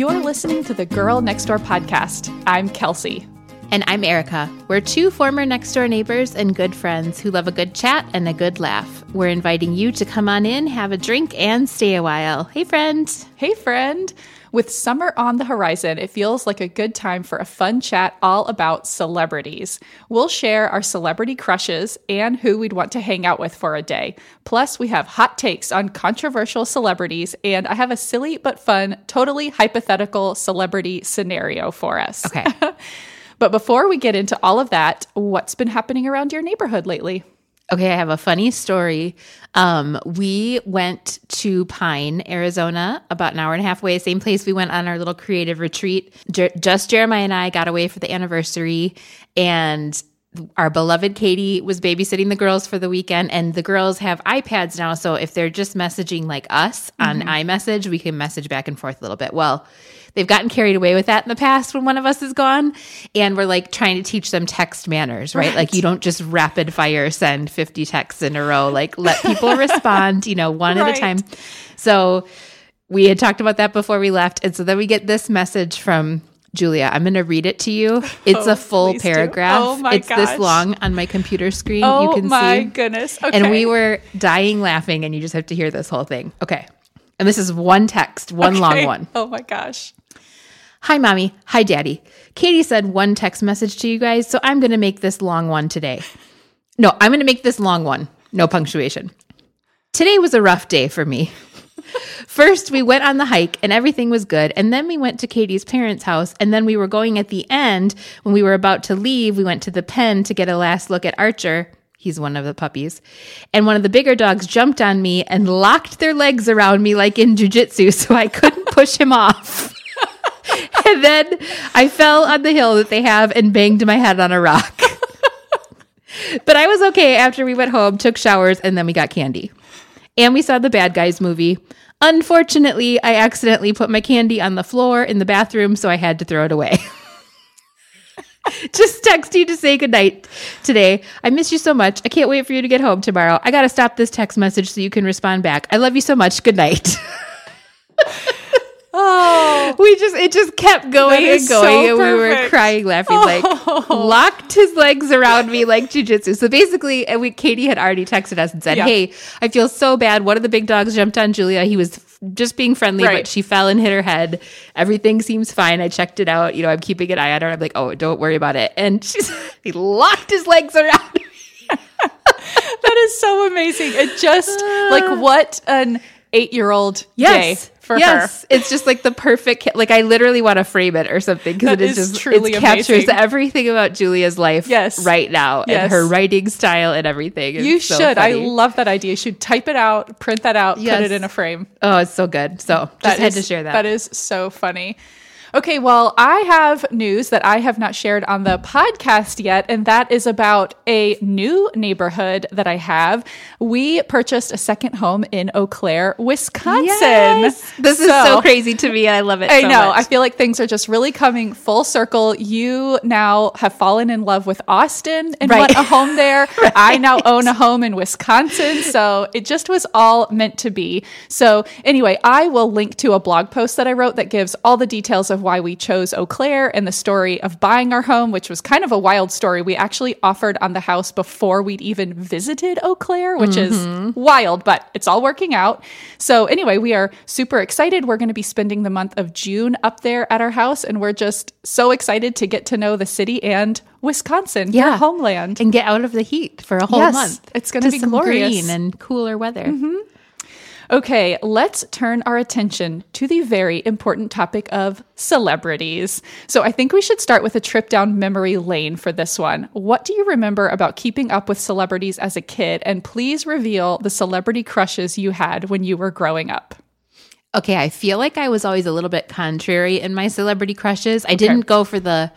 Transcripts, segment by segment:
You're listening to the Girl Next Door podcast. I'm Kelsey. And I'm Erica. We're two former next door neighbors and good friends who love a good chat and a good laugh. We're inviting you to come on in, have a drink, and stay a while. Hey, friend. Hey, friend. With summer on the horizon, it feels like a good time for a fun chat all about celebrities. We'll share our celebrity crushes and who we'd want to hang out with for a day. Plus, we have hot takes on controversial celebrities, and I have a silly but fun, totally hypothetical celebrity scenario for us. Okay. but before we get into all of that, what's been happening around your neighborhood lately? Okay, I have a funny story. Um, we went to Pine, Arizona, about an hour and a half away, same place we went on our little creative retreat. Jer- just Jeremiah and I got away for the anniversary, and our beloved Katie was babysitting the girls for the weekend, and the girls have iPads now. So if they're just messaging like us on iMessage, we can message back and forth a little bit. Well, they've gotten carried away with that in the past when one of us is gone, and we're like trying to teach them text manners, right? Like you don't just rapid fire send 50 texts in a row, like let people respond, you know, one at a time. So we had talked about that before we left. And so then we get this message from Julia. I'm going to read it to you. It's Oh, a full paragraph. Oh my it's this long on my computer screen. Oh you can my see. goodness. Okay. And we were dying laughing, and you just have to hear this whole thing. Okay. And this is one text, one long Okay. one. Oh my gosh. Hi, mommy. Hi, daddy. Katie said one text message to you guys, so I'm going to make this long one today. No, I'm going to make this long one. No punctuation. Today was a rough day for me. First, we went on the hike and everything was good. And then we went to Katie's parents' house. And then we were going at the end. When we were about to leave, we went to the pen to get a last look at Archer. He's one of the puppies. And one of the bigger dogs jumped on me and locked their legs around me like in jujitsu, so I couldn't push him off. and then I fell on the hill that they have and banged my head on a rock. but I was okay after we went home, took showers, and then we got candy. And we saw the Bad Guys movie. Unfortunately, I accidentally put my candy on the floor in the bathroom, so I had to throw it away. Just text you to say goodnight today. I miss you so much. I can't wait for you to get home tomorrow. I got to stop this text message so you can respond back. I love you so much. Good night. Oh. we just it just kept going and going so and we were crying laughing like oh. locked his legs around me like jujitsu. So basically and we katie had already texted us and said Yeah. hey i feel so bad. One of the big dogs jumped on julia. He was just being friendly Right. but she fell and hit her head. Everything seems fine. I checked it out. You know i'm keeping an eye on her. I'm like oh don't worry about it. And she's he locked his legs around me. That is so amazing. It just like what an eight year old day for yes. her. It's just like the perfect, ca- like I literally want to frame it or something because it is is just, truly it captures amazing. everything about Julia's life Yes. right now Yes. and her writing style and everything. It's You so should. I love that idea. You should type it out, print that out, put it in a frame. oh, it's so good. So just That had is- to share that. That is so funny. Okay, well, I have news that I have not shared on the podcast yet, and that is about a new neighborhood that I have. We purchased a second home in Eau Claire, Wisconsin. Yes. This is so crazy to me. I love it. I so know. much. I feel like things are just really coming full circle. You now have fallen in love with Austin and Right. want a home there. I now own a home in Wisconsin. So it just was all meant to be. So, anyway, I will link to a blog post that I wrote that gives all the details of why we chose Eau Claire and the story of buying our home, which was kind of a wild story. We actually offered on the house before we'd even visited Eau Claire, which is mm-hmm. wild, but it's all working out. So, anyway, we are super excited. We're going to be spending the month of June up there at our house, and we're just so excited to get to know the city and Wisconsin, your Yeah. homeland. and get out of the heat for a whole Yes, month. it's gonna be glorious. green and cooler weather. Mm-hmm. Okay, let's turn our attention to the very important topic of celebrities. So, I think we should start with a trip down memory lane for this one. What do you remember about keeping up with celebrities as a kid? And please reveal the celebrity crushes you had when you were growing up. Okay, I feel like I was always a little bit contrary in my celebrity crushes. I didn't go for the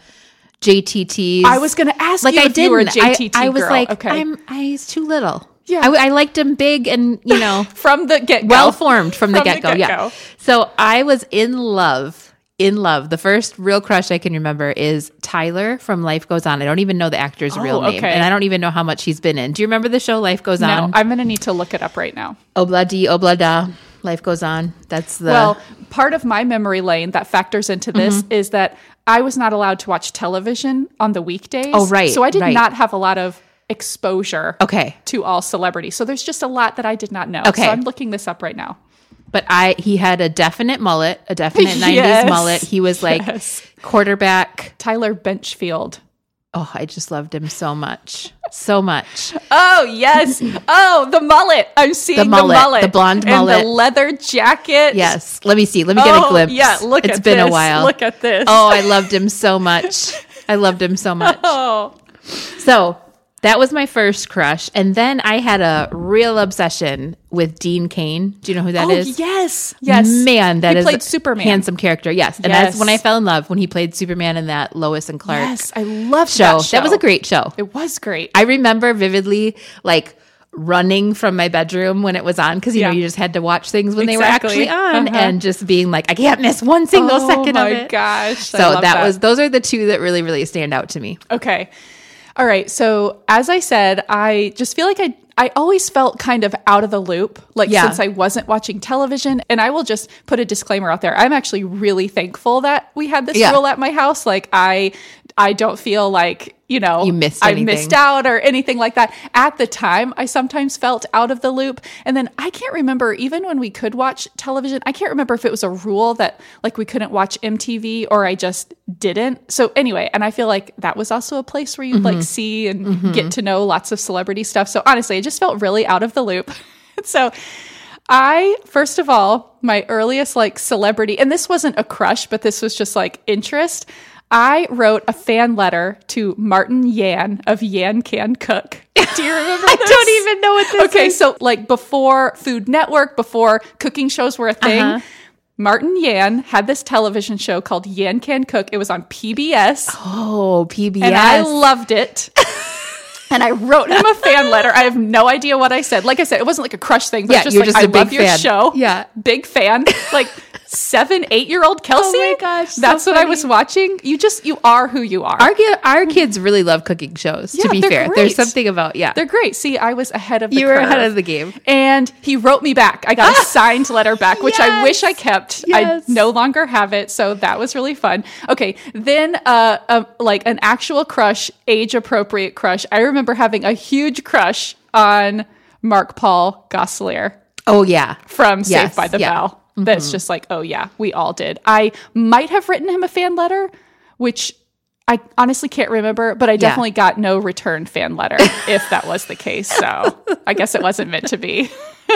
JTTs. I was going to ask like you I if you were a didn't. I- JTT I, was girl. like, okay. I'm I was too little. Yeah. I, I liked him big and you know from the get go. well formed from, the From the get go. Yeah. So I was in love. In love. The first real crush I can remember is Tyler from Life Goes On. I don't even know the actor's real name, Oh, okay. and I don't even know how much he's been in. Do you remember the show Life Goes No, On? I'm going to need to look it up right now. Obla di, obla da. life goes on. That's the Well, part of my memory lane that factors into this Mm-hmm. is that I was not allowed to watch television on the weekdays. Oh, right, So I did right. not have a lot of exposure okay. to all celebrities. So there's just a lot that I did not know. Okay. So I'm looking this up right now. But I he had a definite mullet, a definite '90s mullet. He was like Yes. quarterback. Tyler Benchfield. Oh, I just loved him so much, so much. Oh yes. oh, the mullet. I'm seeing the mullet, mullet, the blonde and mullet. the leather jacket. Yes. Let me see. Let me get Oh, a glimpse. Yeah, look It's at been this. a while. Look at this. Oh, I loved him so much. I loved him so much. Oh. So that was my first crush. And then I had a real obsession with Dean Cain. Do you know who that Oh, is? yes. Yes. Man, that he is played a Superman. Handsome character. Yes. And Yes. that's when I fell in love when he played Superman in that Lois and Clark Yes, I love show. that show. That was a great show. It was great. I remember vividly like running from my bedroom when it was on because you know you just had to watch things when Exactly. they were actually on Uh-huh. and just being like I can't miss one single oh second of it. Oh my gosh. So love that, was those are the two that really really stand out to me. Okay. All right. So as I said, I just feel like I I always felt kind of out of the loop, like Yeah. since I wasn't watching television. And I will just put a disclaimer out there. I'm actually really thankful that we had this Yeah. rule at my house. Like I I don't feel like, you know, You missed I missed out or anything like that. At the time, I sometimes felt out of the loop. And then I can't remember, even when we could watch television, I can't remember if it was a rule that like we couldn't watch MTV or I just didn't. So anyway, and I feel like that was also a place where you Mm-hmm. like see and get to know lots of celebrity stuff. So honestly, I just felt really out of the loop. so I, first of all, my earliest like celebrity, and this wasn't a crush, but this was just like interest. I wrote a fan letter to Martin Yan of Yan Can Cook. Do you remember I don't even know what this Okay, is. Okay, so like before Food Network, before cooking shows were a thing, Uh-huh. Martin Yan had this television show called Yan Can Cook. It was on PBS Oh, PBS. and I loved it. and I wrote him a fan letter. I have no idea what I said. Like I said, it wasn't like a crush thing, but Yeah, just you're like just I a big love your fan. show. Yeah. big fan. Like seven, eight year old Kelsey. Oh my gosh, so that's what I was watching. You just you are who you are. our our kids really love cooking shows. Yeah, to be fair, great. there's something about yeah. They're great. See, I was ahead of the You were ahead of the game. And he wrote me back. I got a signed letter back, which I wish I kept. Yes. I no longer have it, so that was really fun. Okay, then uh, uh like an actual crush, age appropriate crush. I remember having a huge crush on Mark Paul Gosselaar Oh yeah. from Yes, Saved by the yeah. Bell. That's mm. just like, oh yeah, we all did. I might have written him a fan letter, which I honestly can't remember, but I definitely got no return fan letter if that was the case. So I guess it wasn't meant to be.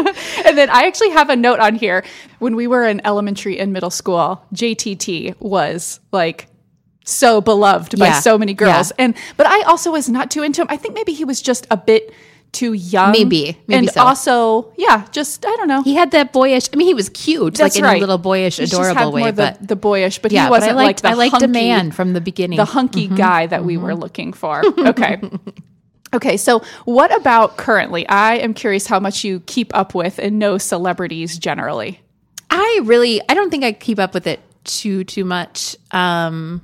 and then I actually have a note on here. When we were in elementary and middle school, JTT was like so beloved by Yeah, so many girls. yeah. And but I also was not too into him. I think maybe he was just a bit too young. Maybe, maybe and so. also, yeah, just I don't know. He had that boyish. I mean, he was cute, That's like in right. a little boyish, adorable had way. more but the, the boyish, but yeah, he wasn't I liked like the I liked a man from the beginning. the hunky Mm-hmm. guy that we were looking for. Okay. Okay, so what about currently? I am curious how much you keep up with and know celebrities generally. I really, I don't think I keep up with it too too much. Um,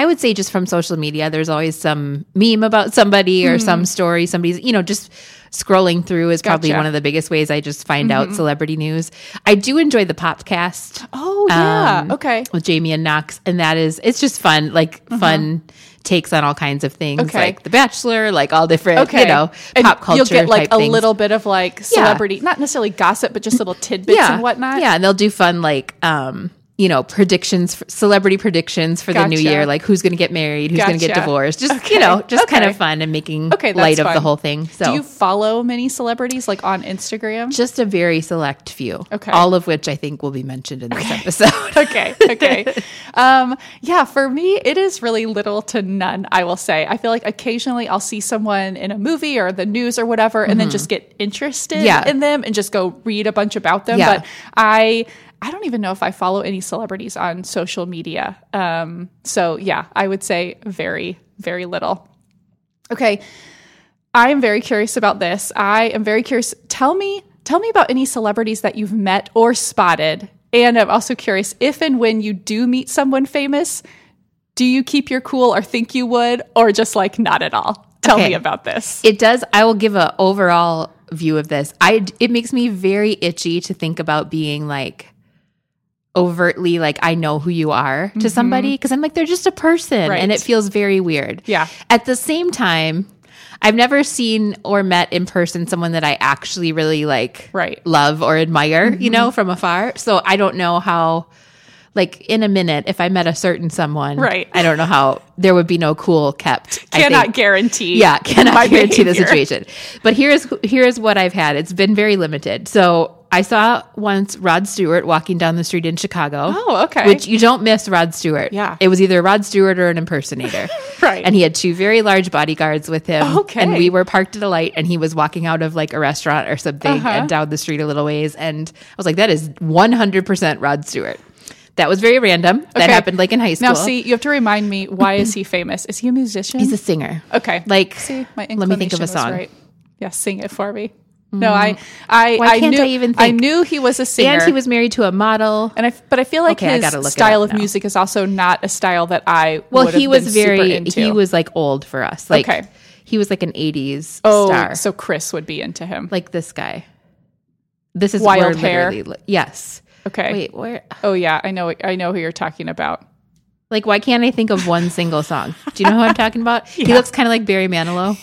I would say just from social media, there's always some meme about somebody or some story. Somebody's, you know, just scrolling through is probably Gotcha. one of the biggest ways I just find out celebrity news. I do enjoy the podcast. Oh yeah. Um, okay. with Jamie and Knox, and that is it's just fun, like fun takes on all kinds of things, Okay. like The Bachelor, like all different, Okay. you know, And pop culture. You'll get like a things. little bit of like celebrity, not necessarily gossip, but just little tidbits yeah, and whatnot. Yeah, and they'll do fun like um, you know, predictions, for, celebrity predictions for the new year, like who's going to get married, who's going to get divorced, just Okay. you know, just kind of fun and making Okay, light of the whole thing. So Do you follow many celebrities like on Instagram? just a very select few, Okay. all of which I think will be mentioned in this episode. okay okay um yeah for me it is really little to none i will say i feel like occasionally i'll see someone in a movie or the news or whatever and then just get interested Mm-hmm. Yeah. in them and just go read a bunch about them Yeah. but i i don't even know if i follow any celebrities on social media um so yeah i would say very very little okay I am very curious about this. I am very curious. Tell me, tell me about any celebrities that you've met or spotted. And I'm also curious if and when you do meet someone famous, do you keep your cool or think you would, or just like not at all? Tell Okay. me about this. It does. I will give a overall view of this. I it makes me very itchy to think about being like overtly like I know who you are to somebody because I'm like they're just a person Mm-hmm. Right. and it feels very weird. Yeah. At the same time, I've never seen or met in person someone that I actually really like Right. Mm-hmm. love or admire, you know, from afar. So I don't know how like in a minute if I met a certain someone, Right. I don't know how there would be no cool kept. I Cannot guarantee. Yeah, cannot guarantee the situation. But here's here's what I've had. It's been very limited. So I saw once Rod Stewart walking down the street in Chicago. Oh, okay. Which you don't miss Rod Stewart. Yeah. It was either Rod Stewart or an impersonator. Right. And he had two very large bodyguards with him. Okay. And we were parked at a light and he was walking out of like a restaurant or something Uh-huh. and down the street a little ways. And I was like, that is 100% Rod Stewart. That was very random. That Okay. happened like in high school. Now, see, you have to remind me why is he famous? Is he a musician? He's a singer. okay. Like, see, my let me think of a song. Right. Yeah, sing it for me. No, I, mm-hmm. I, Why I can't knew, I even I knew he was a singer, And he was married to a model. and I, but I feel like Okay, I his gotta look it style up of now. music is also not a style that I. Well, would he have was been super very into. he was like old for us. Like Okay. he was like an 80s oh, star. so Chris would be into him. like this guy. This is Wild where hair? literally Yes. okay. Wait, where Oh yeah, I know. I know who you're talking about. like why can't I think of one single song? Do you know who I'm talking about? He looks kind of like Barry Manilow.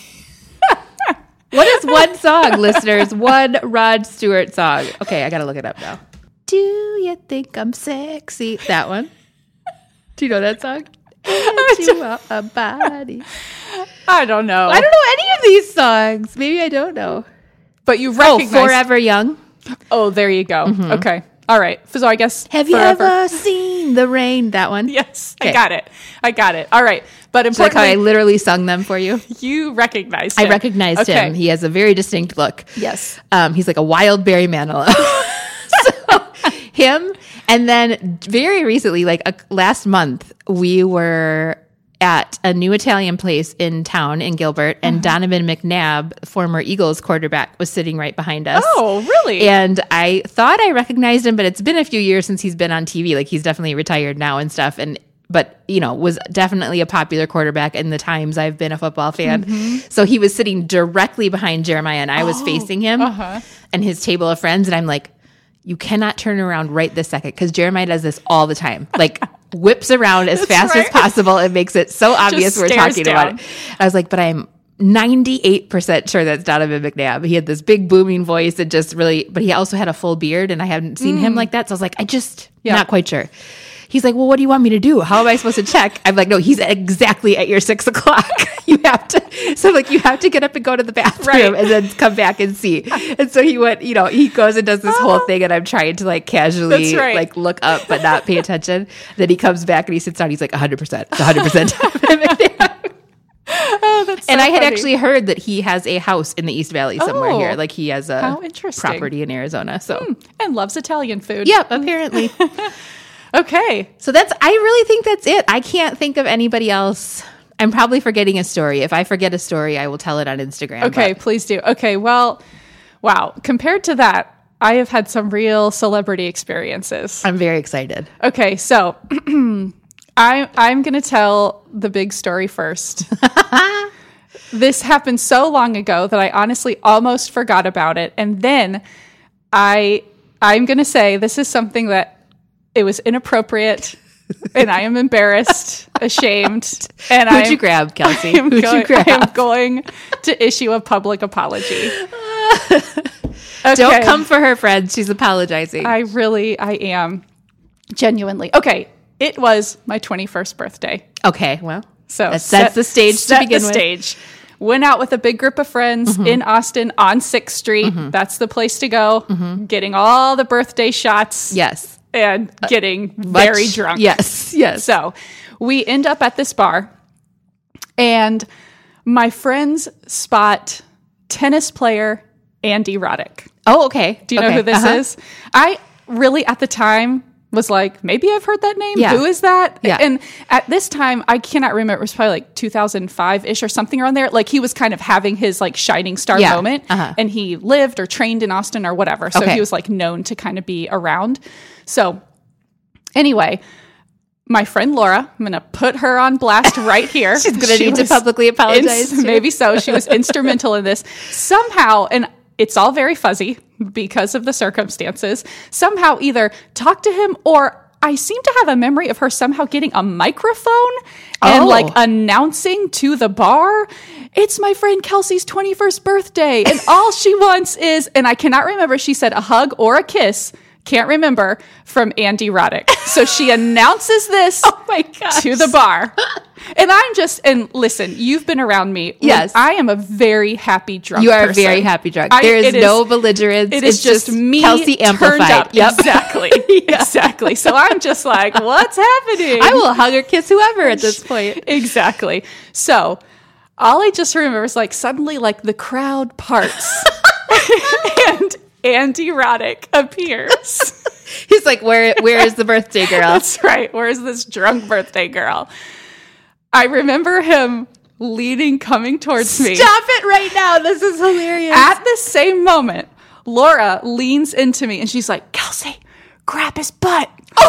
What is one song, listeners? One Rod Stewart song. Okay, I got to look it up now. Do you think I'm sexy? That one. Do you know that song? And you are a body. I don't know. I don't know any of these songs. Maybe I don't know. But you oh, recognize Oh. Forever Young. Oh, there you go. Mm-hmm. Okay. All right. So I guess. Have you ever seen the rain? That one. Yes, I got it. I got it. All right. But It's like how I literally sung them for you. you recognized I him. recognized Okay. him. He has a very distinct look. Yes. Um, he's like a wild Barry Manilow. so, him, and then very recently, like uh, last month, we were at a new Italian place in town in Gilbert, and Donovan McNabb, former Eagles quarterback, was sitting right behind us. Oh, really? And I thought I recognized him, but it's been a few years since he's been on TV. Like he's definitely retired now and stuff. And but you know was definitely a popular quarterback in the times I've been a football fan. Mm-hmm. So he was sitting directly behind Jeremiah, and I Oh, was facing him uh-huh. and his table of friends, and I'm like. You cannot turn around right this second because Jeremiah does this all the time. Like whips around as fast as possible and makes it so obvious we're talking down. about it. I was like, but I'm 98% sure that's Donovan McNabb. He had this big booming voice and just really, but he also had a full beard and I hadn't seen him like that. So I was like, I just, Mm. Yeah. not quite sure. He's like, well, what do you want me to do? How am I supposed to check? I'm like, no, he's exactly at your six o'clock. you have to, so like, you have to get up and go to the bathroom Right. and then come back and see. And so he went, you know, he goes and does this whole thing and I'm trying to like casually right. like look up but not pay attention. then he comes back and he sits down. He's like, 100%. It's 100% oh, that's And I had funny. actually heard that he has a house in the East Valley somewhere Oh, here. Like he has a. Hmm. property in Arizona. So, and loves Italian food. Yep, apparently. Okay. so that's, I really think that's it. I can't think of anybody else. I'm probably forgetting a story. If I forget a story, I will tell it on Instagram. Okay, but- please do. Okay, well, wow. Compared to that, I have had some real celebrity experiences. I'm very excited. Okay, so I I'm going to tell the big story first. this happened so long ago that I honestly almost forgot about it, and then I I'm going to say this is something that it was inappropriate, and I am embarrassed, ashamed, and Who'd I'm, you grab, Kelsey? I am Who'd going, you grab? I am going to issue a public apology. Don't come for her, friends. She's apologizing. I really, I am genuinely. Okay, it was my 21st birthday. okay, well, So That set- the stage to set begin the with. stage. Went out with a big group of friends mm-hmm. in Austin on 6th Street. Mm-hmm. That's the place to go. Mm-hmm. Getting all the birthday shots yes. And getting very Much- drunk. Yes, yes. So we end up at this bar, and my friends spot tennis player Andy Roddick. Oh, okay. Do you know who this uh-huh. is? I really at the time was like, maybe I've heard that name. Yeah. Who is that? Yeah. And at this time, I cannot remember. It was probably like 2005 ish or something around there. Like he was kind of having his like shining star Yeah. moment, Uh-huh. and he lived or trained in Austin or whatever. So Okay. he was like known to kind of be around. So anyway. My friend Laura, I'm going to put her on blast right here. She's gonna need to publicly apologize, too. maybe so. She was instrumental in this somehow, and it's all very fuzzy because of the circumstances, somehow either talk to him or I seem to have a memory of her somehow getting a microphone and Oh. like announcing to the bar, it's my friend Kelsey's 21st birthday. And all she wants is, and I cannot remember, she said a hug or a kiss. Can't remember from Andy Roddick. So she announces this Oh my gosh. to the bar. And I'm just, and listen, you've been around me. Yes. I am a very happy drunk You are a person. very happy drunk. I- there is no belligerence. It is it's just, me Kelsey amplified. up. Yep. Exactly. Exactly. So I'm just like, what's happening? I will hug or kiss whoever at this point. exactly. So all I just remember is like suddenly like the crowd parts and Andy Roddick appears. He's like, where where is the birthday girl? That's right. Where's this drunk birthday girl? I remember him leaning, coming towards me. Stop it right now. This is hilarious. At the same moment, Laura leans into me and she's like, Kelsey, grab his butt.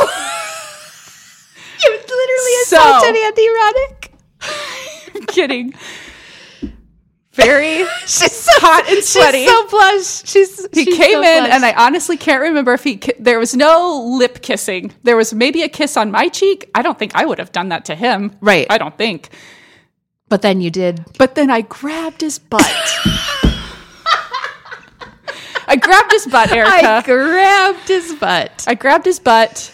you literally So- assaulted Andy Roddick. I'm kidding. Very She's so hot and sweaty. She's so blush. She's he she's came so in blush. and I honestly can't remember if he ki- there was no lip kissing. There was maybe a kiss on my cheek. I don't think I would have done that to him. Right. I don't think. But then you did. But then I grabbed his butt. I grabbed his butt, Erica. I grabbed his butt. I grabbed his butt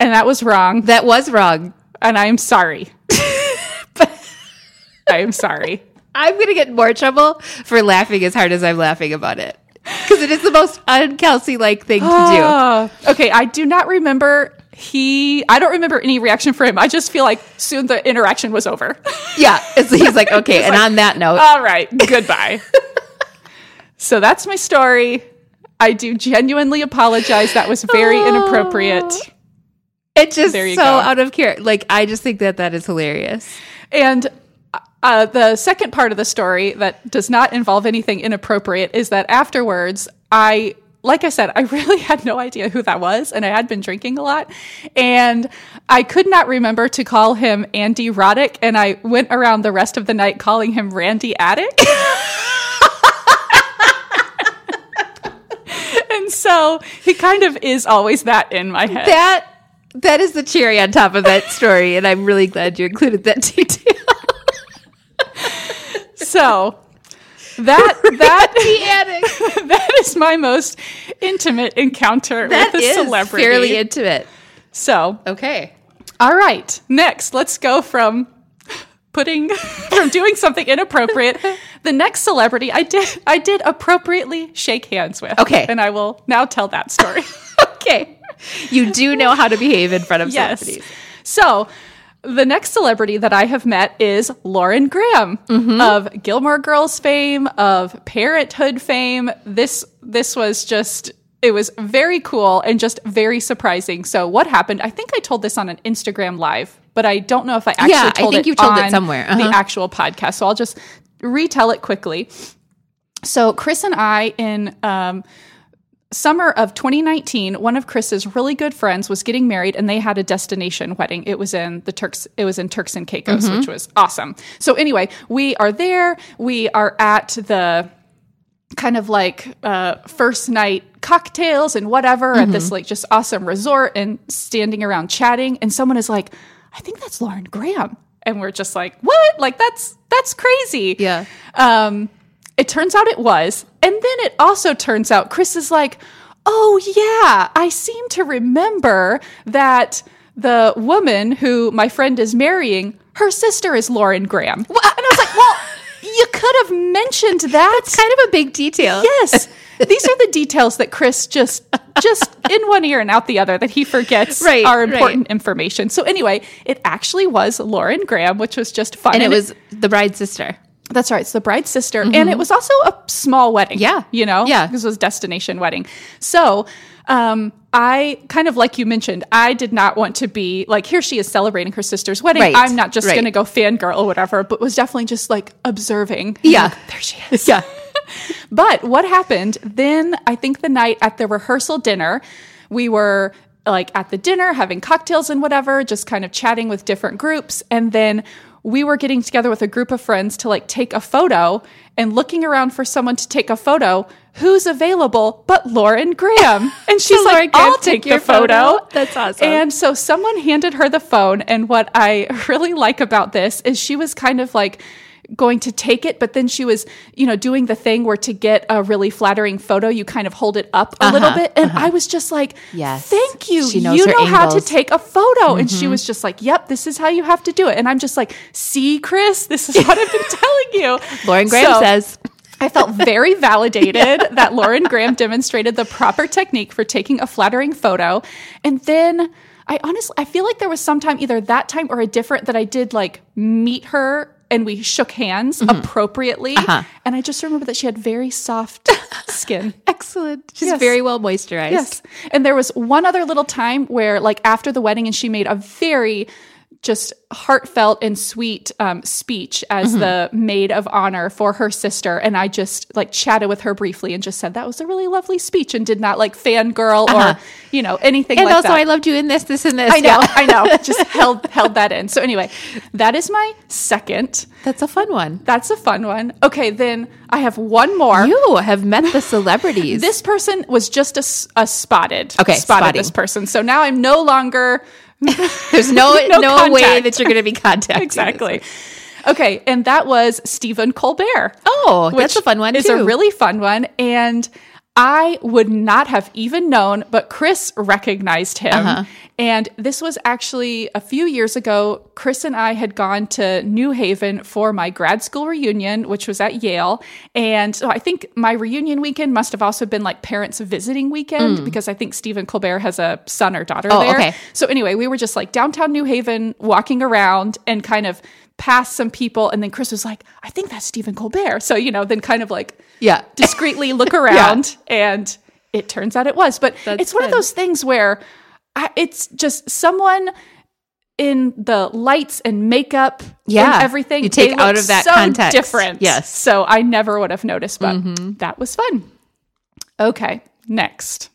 and that was wrong That was wrong. and I am sorry. I am sorry. I'm gonna get in more trouble for laughing as hard as I'm laughing about it because it is the most un-Kelsey like thing to do. Ah. okay, I do not remember he I don't remember any reaction for him. I just feel like soon the interaction was over. Yeah, it's, he's like, okay. and on that note, All right, goodbye. so that's my story. I do genuinely apologize. That was very Oh. inappropriate. it's just there so go. out of character. Like, I just think that that is hilarious. And uh, the second part of the story that does not involve anything inappropriate is that afterwards, I, like I said, I really had no idea who that was, and I had been drinking a lot, and I could not remember to call him Andy Roddick, and I went around the rest of the night calling him Randy Attic. and so he kind of is always that in my head. That that is the cherry on top of that story, and I'm really glad you included that detail. So that that the attic. that is my most intimate encounter That with a is celebrity. fairly intimate. so, Okay. all right. Next, let's go from putting from doing something inappropriate. the next celebrity I did I did appropriately shake hands with. Okay. And I will now tell that story. Okay. You do know how to behave in front of yes. celebrities. So, the next celebrity that I have met is Lauren Graham Mm-hmm. of Gilmore Girls fame, of Parenthood fame. This this was just it was very cool and just very surprising. So what happened? I think I told this on an Instagram live, but I don't know if I actually Yeah, I think it you told it on somewhere. The Uh-huh. actual podcast. So I'll just retell it quickly. So Chris and I in um, summer of 2019 one of chris's really good friends was getting married and they had a destination wedding. It was in the turks it was in turks and caicos which was awesome. So anyway we are there. We are at the kind of like uh, first night cocktails and whatever at this like just awesome resort and standing around chatting. And someone is like i think that's lauren graham. And we're just like what? Like that's that's crazy. Yeah. um, it turns out it was. And then it also turns out Chris is like, oh, yeah, I seem to remember that the woman who my friend is marrying, her sister is Lauren Graham. And I was like, well, you could have mentioned that. It's kind of a big detail. Yes. These are the details that Chris just just in one ear and out the other that he forgets Right, are right. important information. So anyway, it actually was Lauren Graham, which was just fun. And it was the bride's sister. That's right. It's the bride's sister. And it was also a small wedding. Mm-hmm. Yeah. You know? Yeah. This was destination wedding. So um, I kind of like you mentioned, I did not want to be like, here she is celebrating her sister's wedding. Right. I'm not just Right. going to go fangirl or whatever, but was definitely just like observing. Yeah. Like, there she is. Yeah. But what happened then, I think the night at the rehearsal dinner, we were like at the dinner having cocktails and whatever, just kind of chatting with different groups. And then we were getting together with a group of friends to like take a photo and looking around for someone to take a photo. who's available but Lauren Graham? And she's So like, I'll take your the photo. photo? That's awesome. And so someone handed her the phone. And what I really like about this is she was kind of like, going to take it but then she was you know doing the thing where to get a really flattering photo you kind of hold it up a little bit. And i was just like Uh-huh, Yes. thank you. She knows you know how to take a photo. And she was just like yep this is how you have to do it. And i'm just like see chris this is what i've been telling you. Lauren Graham So- says, I felt very validated that Lauren Graham demonstrated the proper technique for taking a flattering photo. And then I honestly, I feel like there was some time, either that time or a different, that I did like meet her and we shook hands mm-hmm. appropriately. Uh-huh. And I just remember that she had very soft skin. excellent. She's Yes. very well moisturized. Yes. And there was one other little time where, like, after the wedding, and she made a very just heartfelt and sweet um, speech as the maid of honor for her sister. And I just like chatted with her briefly and just said that was a really lovely speech and did not like fangirl or, you know, anything And like also, that. I loved you in this, this, and this. I know, Yeah. I know. Just held held that in. So anyway, that is my second. That's a fun one. That's a fun one. Okay, then I have one more. You have met the celebrities. This person was just a spotted. Okay, spotted spotting. this person. So now I'm no longer There's no No no, way that you're going to be contacted. exactly. Okay, and that was Stephen Colbert. Oh, that's a fun one It's a really fun one, and I would not have even known, but Chris recognized him. Uh-huh. And this was actually a few years ago. Chris and I had gone to New Haven for my grad school reunion, which was at Yale. And so I think my reunion weekend must have also been like parents visiting weekend because I think Stephen Colbert has a son or daughter Mm. Oh, there. okay. So anyway, we were just like downtown New Haven, walking around and kind of past some people, and then Chris was like, "I think that's Stephen Colbert." So you know, then kind of like yeah. discreetly look around, and it turns out it was. But That's it's one of those things where I, it's just someone in the lights and makeup Yeah. and everything You take out of that so context. different Yes. so i never would have noticed but Mm-hmm. that was fun okay next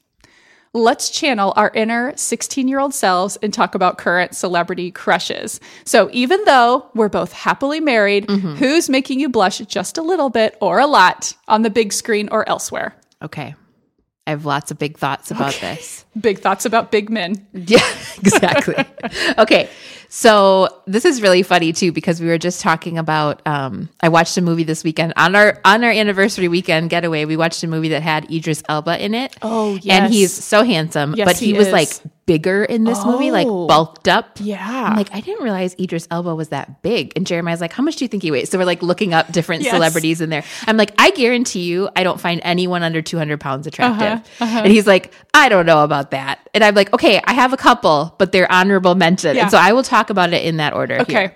let's channel our inner 16 year old selves and talk about current celebrity crushes. So, even though we're both happily married, Mm-hmm. who's making you blush just a little bit or a lot on the big screen or elsewhere? Okay. I have lots of big thoughts about this. Big thoughts about big men. Yeah, exactly. okay. So this is really funny too because we were just talking about um I watched a movie this weekend on our on our anniversary weekend getaway. We watched a movie that had Idris Elba in it. Oh, yes, And he's so handsome, Yes, but he, he was like bigger in this movie, like Oh. bulked up. Yeah. I'm like, I didn't realize Idris Elba was that big. And Jeremiah's like, How much do you think he weighs? So we're like looking up different Yes. celebrities in there. I'm like, I guarantee you, I don't find anyone under 200 pounds attractive. Uh-huh, And he's like, I don't know about that. And I'm like, Okay, I have a couple, but they're honorable mention. Yeah. And so I will talk about it in that order. Okay. here.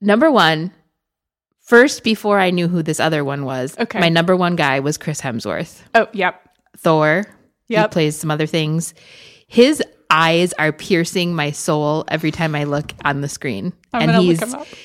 Number one, first, before I knew who this other one was, Okay. my number one guy was Chris Hemsworth. Oh, yep. Thor. He plays some other things. His eyes are piercing my soul every time I look on the screen. I'm and gonna he's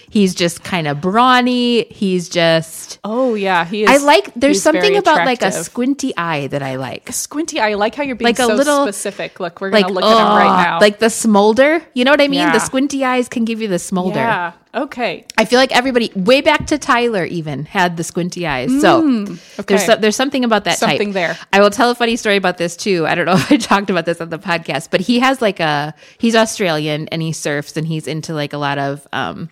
he's just kind of brawny. He's just Oh, yeah. He is. I like there's something about like a squinty eye that I like. A squinty eye. I like how you're being Like a so little- specific. Look, we're Like to look at him oh, right now. Like the smolder. You know what I mean? Yeah. The squinty eyes can give you the smolder. yeah. Okay. I feel like everybody, way back to Tyler, even had the squinty eyes. So Mm, okay. there's there's something about that Something type. there. I will tell a funny story about this too. I don't know if I talked about this on the podcast, but he has like a he's Australian and he surfs and he's into like a lot of um,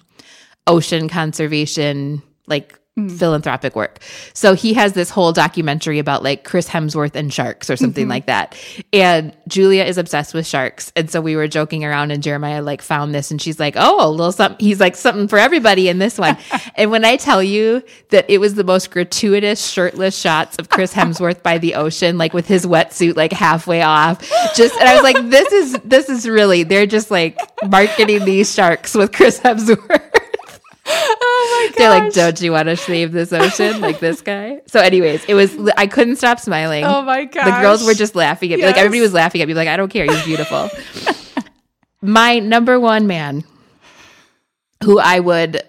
ocean conservation, like Mm. philanthropic work. So he has this whole documentary about like Chris Hemsworth and sharks or something Mm-hmm. like that. And Julia is obsessed with sharks. And so we were joking around and Jeremiah like found this and she's like, "Oh, a little something." He's like something for everybody in this one. and when I tell you that it was the most gratuitous shirtless shots of Chris Hemsworth by the ocean like with his wetsuit like halfway off. Just and I was like, "This is this is really they're just like marketing these sharks with Chris Hemsworth." Oh, my god. They're like, "Don't you want to save this ocean like this guy?" So, anyways, it was. I couldn't stop smiling. Oh, my God. The girls were just laughing at me. Like everybody was laughing at me. Like I don't care. He's beautiful. My number one man, who I would,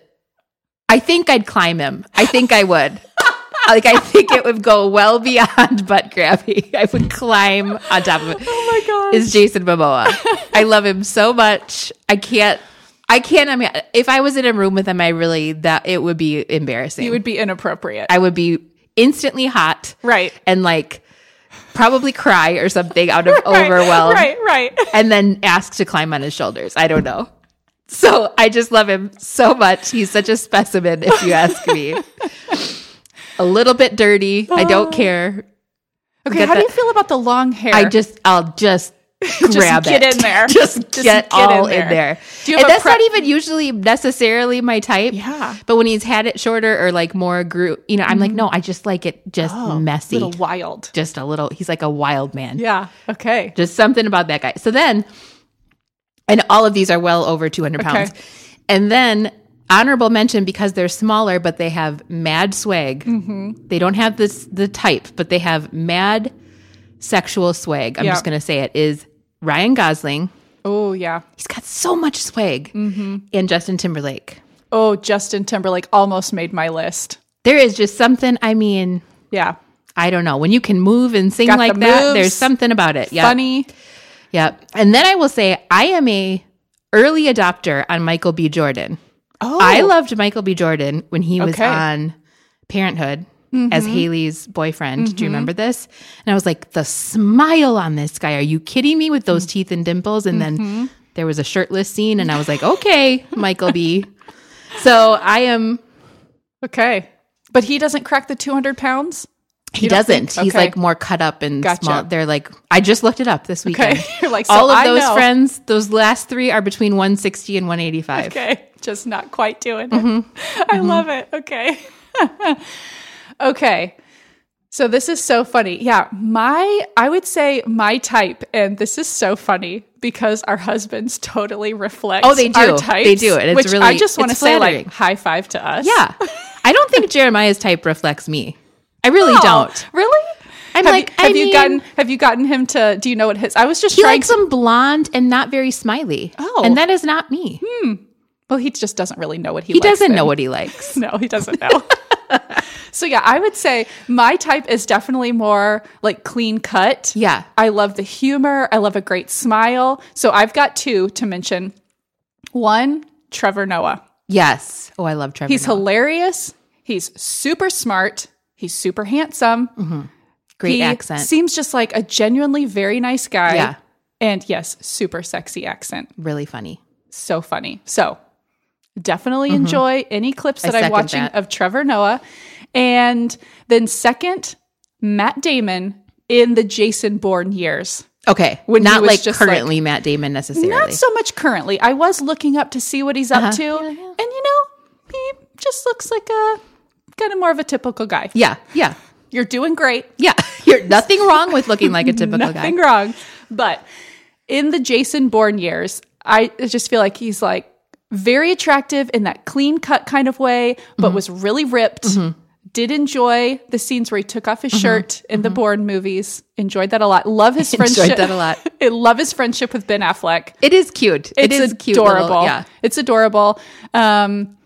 I think I'd climb him. I think I would. like I think it would go well beyond butt grabbing. I would climb on top of it. Oh, my god! Is Jason Momoa? I love him so much. I can't. I can't. I mean, if I was in a room with him, I really that it would be embarrassing. you would be inappropriate. I would be instantly hot, Right. and like probably cry or something out of Right, overwhelm, Right, right. and then ask to climb on his shoulders. I don't know. So I just love him so much. He's such a specimen, if you ask me. a little bit dirty. I don't oh. care. Okay, Get how do you feel about the long hair? I just, I'll just grab get it. in there. Just, Just get, get in all there. in there. Do you and a that's pre- not even usually necessarily my type. Yeah. But when he's had it shorter or like more group, you know, I'm like, no, I just like it just messy. Mm-hmm. Oh, little wild. just a little. He's like a wild man. Yeah. Okay. Just something about that guy. So then, and all of these are well over 200 pounds. Okay. And then honorable mention because they're smaller, but they have mad swag. Mm-hmm. They don't have this the type, but they have mad sexual swag. I'm Yeah. just gonna say it is Ryan Gosling. Oh yeah. He's got so much swag, Mm-hmm. and Justin Timberlake. Oh, Justin Timberlake almost made my list. There is just something. I mean, Yeah. I don't know when you can move and sing Got like the that. moves. There's something about it. Yeah. Funny. Yep. And then I will say I am a early adopter on Michael B. Jordan. Oh, I loved Michael B. Jordan when he was Okay. On Parenthood as Haley's boyfriend. Do you remember this? And I was like, the smile on this guy. Are you kidding me with those Mm. teeth and dimples? And Mm-hmm. then there was a shirtless scene, and I was like, okay, Michael B. So I am. Okay. But he doesn't crack the 200 pounds? He You doesn't. He's Okay. like more cut up and Gotcha. small. They're like I just looked it up this weekend. Okay. You're like, so All of I those know. friends, those last three are between 160 and 185. Okay. Just not quite doing it. Mm-hmm. I love it. Okay. okay. So this is so funny. Yeah, my I would say my type, and this is so funny because our husbands totally reflect. Oh, they do. Our types, They do, and it's which really- I just want to say, like, high five to us. Yeah. I don't think Jeremiah's type reflects me. I really Oh, don't. Really? I'm have like, you, have I you mean- gotten have you gotten him to? Do you know what his? I was just He trying. likes to, them blonde and not very smiley. Oh. And that is not me. Hmm. well, he just doesn't really know what he. He doesn't then. know what he likes. No, he doesn't know. so yeah, I would say my type is definitely more like clean cut. Yeah. I love the humor. I love a great smile. So I've got two to mention. One, Trevor Noah. Yes. Oh, I love Trevor. He's Noah. hilarious. He's super smart. He's super handsome. Mm-hmm. Great he accent. Seems just like a genuinely very nice guy. Yeah. And yes, super sexy accent. really funny. So funny. So definitely enjoy any clips that I'm watching that. of Trevor Noah. And then second, Matt Damon in the Jason Bourne years. Okay. When he not like currently Matt Damon necessarily. Not so much currently. I was looking up to see what he's up to. Uh-huh. Yeah, yeah. And you know, he just looks like a kind of more of a typical guy. yeah. Yeah. You're doing great. Yeah. You're nothing wrong with looking like a typical Nothing guy. Nothing wrong. But in the Jason Bourne years, I just feel like he's like very attractive in that clean cut kind of way, Mm-hmm. but was really ripped. Did enjoy the scenes where he took off his Mm-hmm. shirt in the Bourne movies. Enjoyed that a lot. Love his Enjoyed friendship. that a lot. I love his friendship with Ben Affleck. It is cute. It It's is cute. little- adorable. yeah. It's adorable. Um,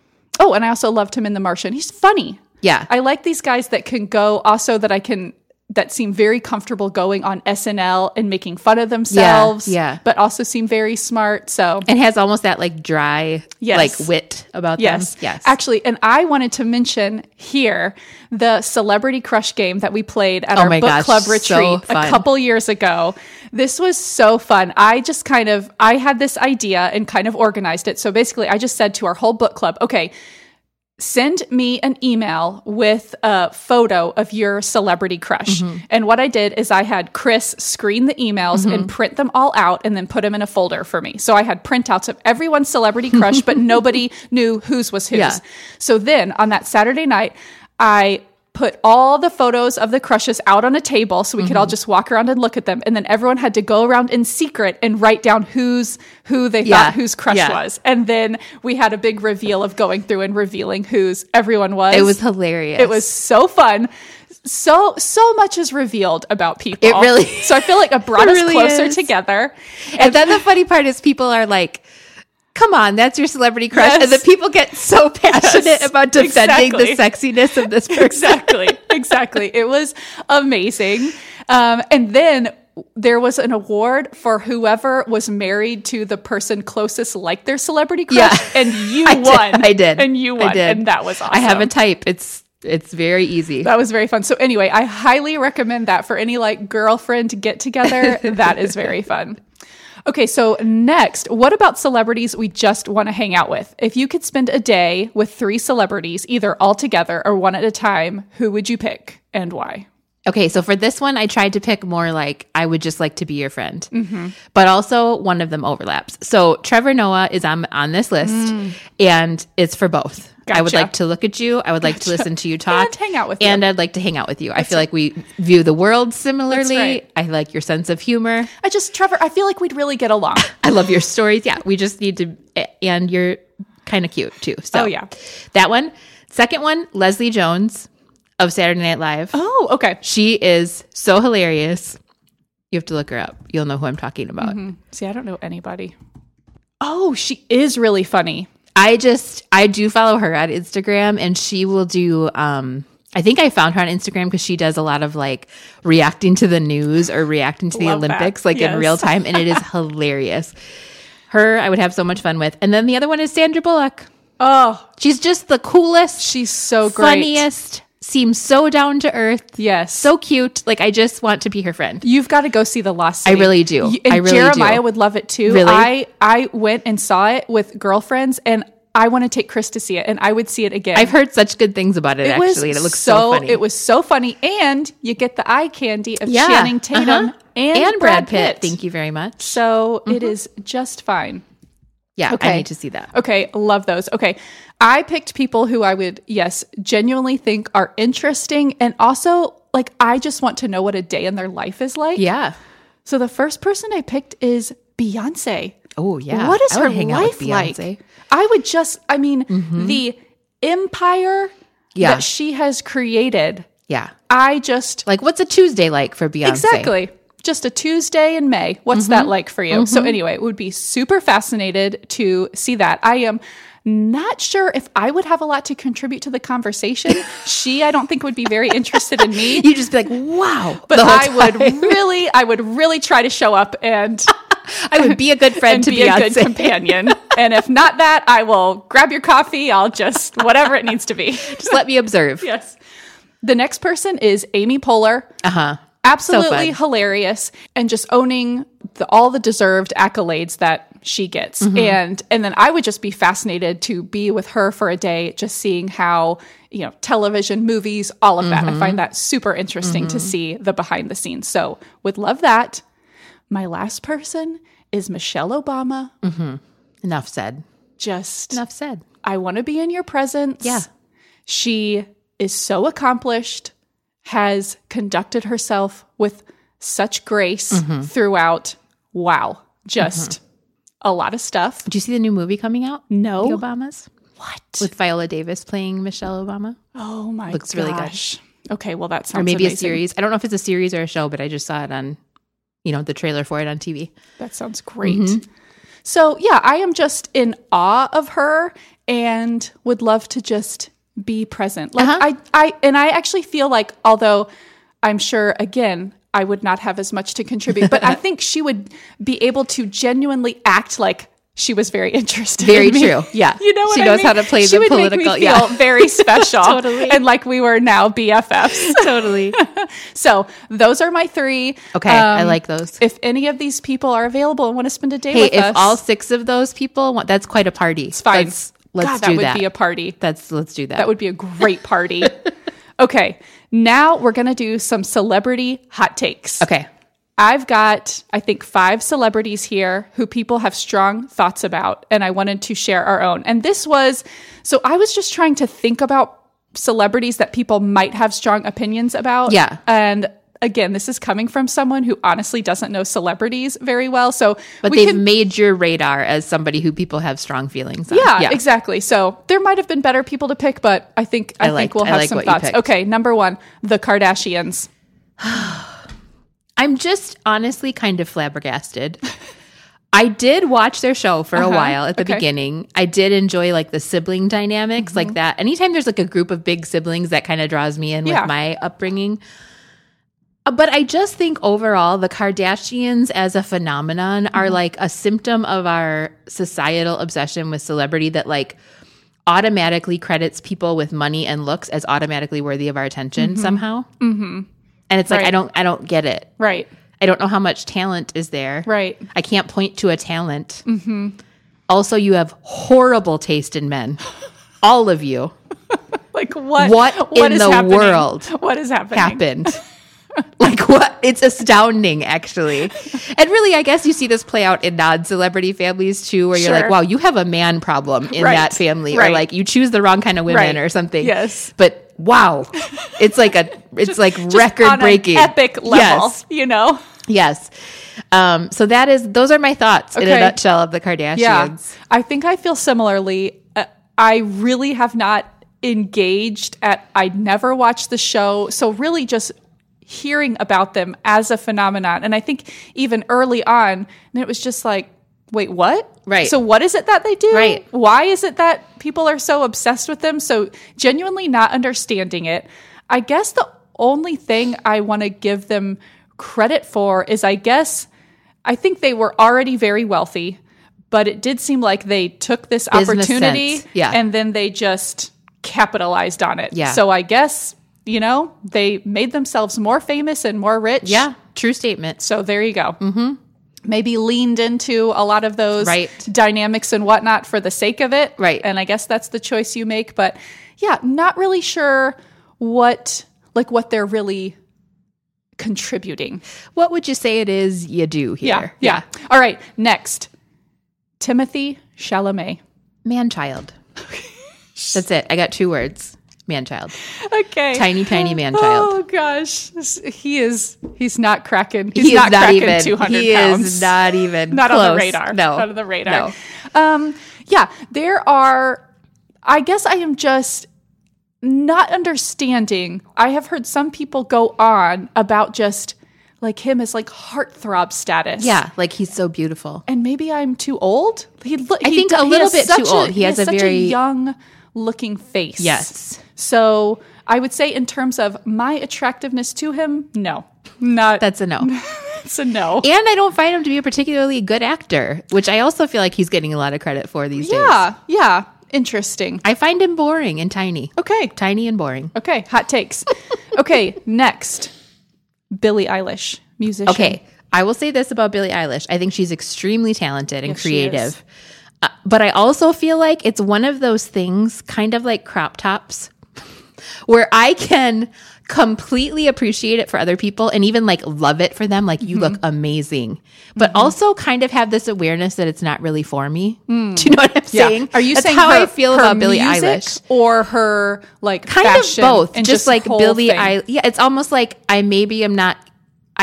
oh, and I also loved him in The Martian. He's funny. Yeah. I like these guys that can go also that I can that seem very comfortable going on SNL and making fun of themselves. yeah. yeah. But also seem very smart. So and has almost that like dry Yes. like wit about Yes. them. Yes. Actually, and I wanted to mention here the celebrity crush game that we played at Oh our book gosh, club so retreat a couple years ago. This was so fun. I just kind of I had this idea and kind of organized it. So basically, I just said to our whole book club, okay, send me an email with a photo of your celebrity crush. Mm-hmm. And what I did is I had Chris screen the emails Mm-hmm. and print them all out and then put them in a folder for me. So I had printouts of everyone's celebrity crush, but nobody knew whose was whose. Yeah. So then on that Saturday night, I put all the photos of the crushes out on a table so we could all mm-hmm. just walk around and look at them and then everyone had to go around in secret and write down who's who they Yeah. thought whose crush Yeah. was and then we had a big reveal of going through and revealing whose everyone was it was hilarious. it was so fun so so much is revealed about people It really- so i feel like it brought It us really closer is. together And then the funny part is people are like, come on, that's your celebrity crush. Yes. And the people get so passionate Yes, about defending exactly. the sexiness of this person. exactly exactly it was amazing um, and then there was an award for whoever was married to the person closest like their celebrity crush Yeah. and you I did. won I did. and you I won did. and that was awesome I have a type. It's It's very easy. That was very fun. So anyway, I highly recommend that for any like girlfriend get together. that is very fun. Okay, so next, what about celebrities we just want to hang out with? If you could spend a day with three celebrities, either all together or one at a time, who would you pick and why? Okay, so for this one, I tried to pick more like I would just like to be your friend, mm-hmm. but also one of them overlaps. So Trevor Noah is on on this list, mm. and it's for both. I would like to look at you. I would like to listen to you talk And hang out with you. and I'd like to hang out with you. I feel like we view the world similarly. right. I like your sense of humor. I just, Trevor, I feel like we'd really get along. I love your stories. Yeah, we just need to, and you're kind of cute too. So Oh, yeah. that one. Second one, Leslie Jones of Saturday Night Live. Oh, okay. She is so hilarious. You have to look her up. You'll know who I'm talking about. Mm-hmm. See, I don't know anybody. Oh, she is really funny. I just I do follow her at Instagram and she will do um I think I found her on Instagram because she does a lot of like reacting to the news or reacting to the Love that. Olympics like Yes. in real time and it is hilarious. Her I would have so much fun with. And then the other one is Sandra Bullock. Oh, She's just the coolest, she's so great. funniest, seems so down to earth, Yes. so cute. Like I just want to be her friend. You've got to go see the Lost I really do. Y- And I really Jeremiah do. would love it too. Really? I I went and saw it with girlfriends, and I want to take Chris to see it, and I would see it again. I've heard such good things about it, it actually, and it looks so, funny. It was so funny, and you get the eye candy of yeah. Channing Tatum Uh-huh. and, Brad Pitt. Thank you very much. So it is just fine. Yeah, Okay. I need to see that. Okay, love those. Okay. I picked people who I would, yes, genuinely think are interesting and also like I just want to know what a day in their life is like. Yeah. So the first person I picked is Beyonce. Oh yeah. What is her hang out with life like? Mm-hmm. I would just, I mean, the empire Yeah. that she has created. Yeah. I just, Like, what's a Tuesday like for Beyonce? exactly. Just a Tuesday in May. What's Mm-hmm. that like for you? So, anyway, it would be super fascinated to see that. I am not sure if I would have a lot to contribute to the conversation. she, I don't think, would be very interested in me. You'd just be like, wow. But I would really, I would really try to show up and I would be a good friend to be Beyonce. a good companion. and if not that, I will grab your coffee. I'll just whatever it needs to be. just let me observe. yes. The next person is Amy Poehler. Uh huh. Absolutely fun. hilarious and just owning the, all the deserved accolades that she gets. Mm-hmm. And and then I would just be fascinated to be with her for a day, just seeing how you know television, movies, all of that. I Mm-hmm. find that super interesting to see the behind the scenes. So would love that. My last person is Michelle Obama. Enough said. Just Enough said. I want to be in your presence. Yeah. She is so accomplished, has conducted herself with such grace Mm-hmm. throughout. Wow. Just a lot of stuff. Do you see the new movie coming out? No. The Obamas What? with Viola Davis playing Michelle Obama, oh my gosh. Looks really good. Okay, well that sounds or maybe a series. I don't know if it's a series or a show, but I just saw it on, you know, the trailer for it on TV. That sounds great. So, yeah, I am just in awe of her and would love to just be present. Like Uh-huh. I I and I actually feel like although I'm sure again I would not have as much to contribute, but I think she would be able to genuinely act like she was very interested. Very in true. Yeah. you know what She I knows mean? how to play she the political- Make me feel yeah. very special, Totally. and like we were now BFFs. Totally. So those are my three. Okay, I Um, like those. If any of these people are available and want to spend a day Hey, with if us, all six of those people want, that's quite a party. it's fine. Let's, let's God, do that that. would be a party. that's let's do that. That would be a great party. okay, now we're gonna do some celebrity hot takes. okay. I've got, I think, five celebrities here who people have strong thoughts about, and I wanted to share our own. And this was, so I was just trying to think about celebrities that people might have strong opinions about. Yeah. And again, this is coming from someone who honestly doesn't know celebrities very well. So, But we they've can- made your radar as somebody who people have strong feelings on. Yeah, exactly. So there might have been better people to pick, but I think I, I think we'll have like some thoughts. Okay, number one, the Kardashians. I'm just honestly kind of flabbergasted. I did watch their show for a Uh-huh. while at the Okay. beginning. I did enjoy like the sibling dynamics, Mm-hmm. like that. Anytime there's like a group of big siblings, that kind of draws me in Yeah. with my upbringing. Uh, But I just think overall, the Kardashians as a phenomenon are Mm-hmm. like a symptom of our societal obsession with celebrity that like automatically credits people with money and looks as automatically worthy of our attention somehow. Mm-hmm. And it's like I don't I don't get it. Right. I don't know how much talent is there. Right. I can't point to a talent. Mm-hmm. Also, you have horrible taste in men. All of you Like what? What what in is the happening? world What is happening? happened. like what? It's astounding, actually. And really, I guess you see this play out in non-celebrity families too, where you're Sure. like, "Wow, you have a man problem in Right. that family," or like you choose the wrong kind of women Right. or something. Yes. But wow, it's like a, it's like record breaking, epic level. Yes, You know. yes. Um, so that is those are my thoughts in a nutshell of the Kardashians. Yeah. I think I feel similarly. Uh, I really have not engaged at I never watched the show. So really just hearing about them as a phenomenon. And I think even early on, and it was just like, wait, what? Right. So what is it that they do? Right. Why is it that people are so obsessed with them? So genuinely not understanding it. I guess the only thing I want to give them credit for is I guess I think they were already very wealthy, but it did seem like they took this Business opportunity. Yeah. and then they just capitalized on it. Yeah. So I guess, you know, they made themselves more famous and more rich. Yeah, true statement. So there you go. Mm-hmm. Maybe leaned into a lot of those Right. dynamics and whatnot for the sake of it. Right. And I guess that's the choice you make. But yeah, not really sure what like what they're really contributing. What would you say it is you do Yeah. here? Yeah. All right. Next. Timothy Chalamet. man child. That's it. I got two words. Man child. Okay. Tiny, tiny man child. Oh gosh. He is he's not cracking he's he not, not cracking even. 200 he pounds. is not even. not on the radar. No, Not on the radar. No. Um, yeah, there are. I guess I am just not understanding. I have heard some people go on about just like him as like heartthrob status. Yeah, like he's so beautiful. and maybe I'm too old. He, lo- I think a little bit too old. He has a such very- young looking face. Yes. So I would say, in terms of my attractiveness to him, no, not That's a no. it's a no. And I don't find him to be a particularly good actor, which I also feel like he's getting a lot of credit for these days. Yeah, yeah, interesting. I find him boring and tiny. Okay, Tiny and boring. Okay, hot takes. okay, next, Billie Eilish, musician. Okay, I will say this about Billie Eilish. I think she's extremely talented and Yes, creative. Uh, but I also feel like it's one of those things, kind of like crop tops, where I can completely appreciate it for other people and even like love it for them. Like, you look Mm-hmm. amazing. But also kind of have this awareness that it's not really for me. Do you know what I'm Mm. Yeah. saying? Are you That's saying how her, I feel about Billie Eilish? or her like kind of both and just, like whole billie i yeah it's almost like i maybe am not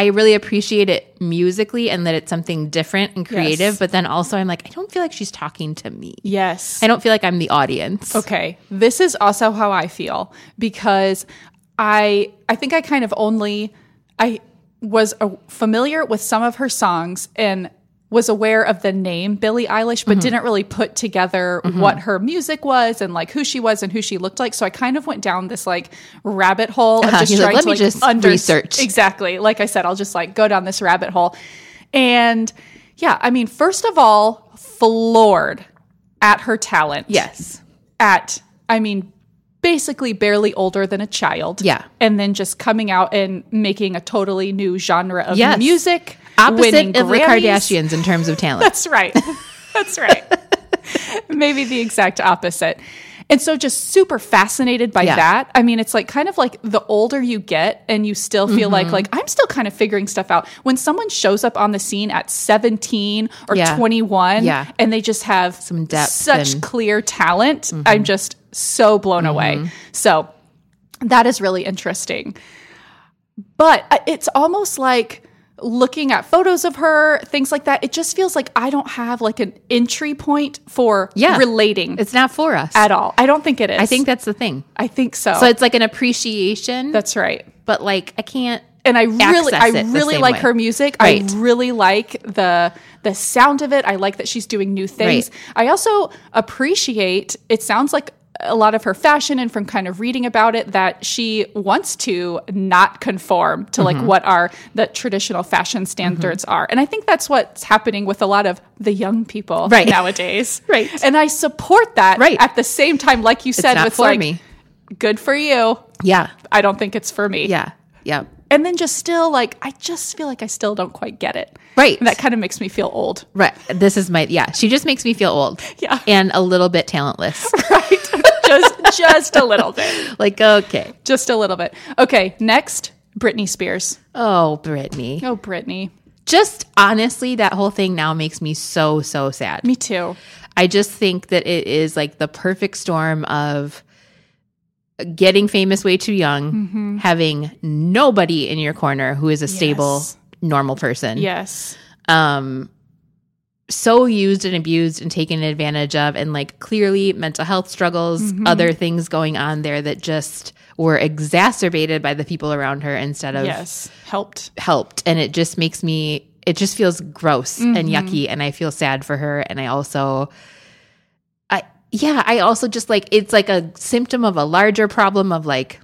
i really appreciate it musically and that it's something different and creative Yes. but then also i'm like i don't feel like she's talking to me Yes. i don't feel like i'm the audience Okay. This is also how I feel because I I think I kind of only I was uh, familiar with some of her songs and was aware of the name Billie Eilish Mm-hmm. but didn't really put together what her music was and like who she was and who she looked like so I kind of went down this like rabbit hole of Uh-huh. just You're like, trying "Let to me like just under- research." Exactly. Like I said I'll just like go down this rabbit hole. And yeah, I mean first of all floored at her talent yes at, I mean, basically barely older than a child. Yeah. And then just coming out and making a totally new genre of Yes. music. Opposite winning of the kardashians in terms of talent That's right. That's right. Maybe the exact opposite. And so just super fascinated by Yeah. that. I mean, it's like kind of like the older you get and you still feel like Mm-hmm. like I'm still kind of figuring stuff out. When someone shows up on the scene at 17 or Yeah. 21 Yeah. and they just have Some depth such and- Mm-hmm. clear talent, I'm just so blown away. So that is really interesting. But uh, it's almost like looking at photos of her, things like that. It just feels like I don't have like an entry point for Yeah. relating it's not for us at all. I don't think it is. i think that's the thing I think so. so it's like an appreciation That's right. but like i can't And I really, I really like way. her music. Right. I really like the the sound of it. I like that she's doing new things. Right. I also appreciate. It sounds like a lot of her fashion and from kind of reading about it that she wants to not conform to Mm-hmm. like what are the traditional fashion standards are. And I think that's what's happening with a lot of the young people Right. nowadays. Right. And I support that Right. at the same time, like you said, with for like, me. good for you. Yeah. I don't think it's for me. Yeah. Yeah. And then just still like, I just feel like I still don't quite get it. Right. And that kind of makes me feel old. Right. This is my yeah. She just makes me feel old. Yeah. And a little bit talentless. Right. just a little bit. like, okay. Just a little bit. Okay, next, Britney Spears. Oh, Britney. Oh, Britney. Just honestly, that whole thing now makes me so, so sad. Me too. I just think that it is like the perfect storm of getting famous way too young, having nobody in your corner who is a stable, Yes. normal person. Yes. um so used and abused and taken advantage of and like clearly mental health struggles Mm-hmm. other things going on there that just were exacerbated by the people around her instead of Yes. Helped. helped and it just makes me it just feels gross and Mm-hmm. yucky and i feel sad for her and i also i yeah i also just like it's like a symptom of a larger problem of like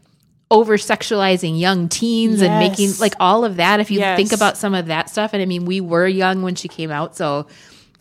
over sexualizing young teens and making like all of that if you Yes. think about some of that stuff and i mean we were young when she came out so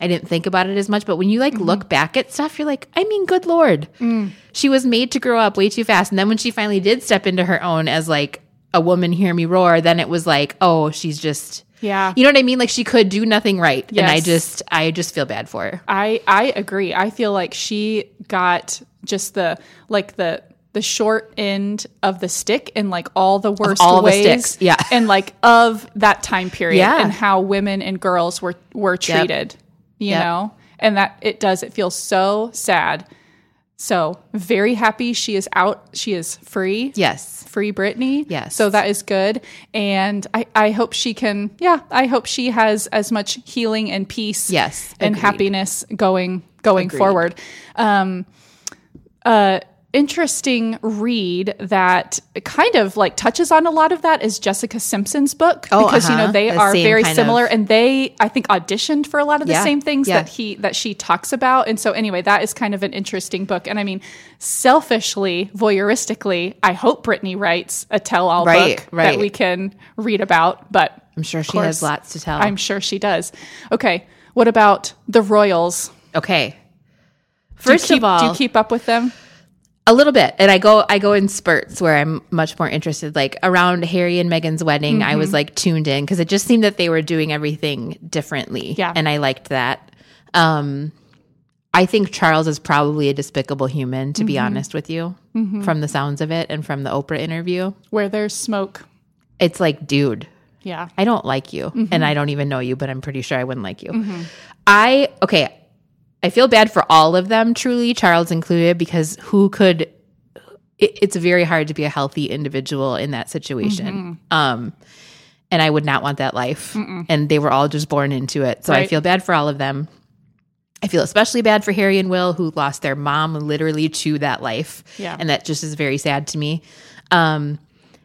i didn't think about it as much but when you like Mm-hmm. look back at stuff you're like i mean good lord Mm. she was made to grow up way too fast and then when she finally did step into her own as like a woman hear me roar then it was like oh she's just Yeah. you know what I mean? Like she could do nothing right. And I just I just feel bad for her. I I agree. I feel like she got just the like the the short end of the stick in like all the worst all the ways. sticks, yeah. And like of that time period Yeah. and how women and girls were were treated. You Yep. know? And that it does. It feels so sad. So very happy she is out. She is free. Yes. free Britney. Yes. So that is good. And I, I hope she can, yeah, I hope she has as much healing and peace Yes, and agreed. happiness going going Agreed. forward. Um uh interesting read that kind of like touches on a lot of that is Jessica Simpson's book Oh, because you know uh-huh. they The are very similar of- and they I think auditioned for a lot of the Yeah. same things Yeah. that he that she talks about and so anyway that is kind of an interesting book and I mean selfishly voyeuristically I hope Britney writes a tell all Right, book right. that we can read about but I'm sure she course. has lots to tell. I'm sure she does. Okay, what about the Royals? okay. First keep- of all, do you keep up with them? A little bit. And I go I go in spurts where I'm much more interested. Like around Harry and Meghan's wedding, I Mm-hmm. was like tuned in because it just seemed that they were doing everything differently. Yeah. And I liked that. Um I think Charles is probably a despicable human, to Mm-hmm. be honest with you, from the sounds of it and from the Oprah interview. Where there's smoke. It's like, dude, Yeah. I don't like you Mm-hmm. and I don't even know you, but I'm pretty sure I wouldn't like you. I, okay, I feel bad for all of them, truly, Charles included, because who could, it, it's very hard to be a healthy individual in that situation. Mm-hmm. Um, and I would not want that life. And they were all just born into it. So I feel bad for all of them. I feel especially bad for Harry and Will, who lost their mom literally to that life. Yeah. And that just is very sad to me. Um,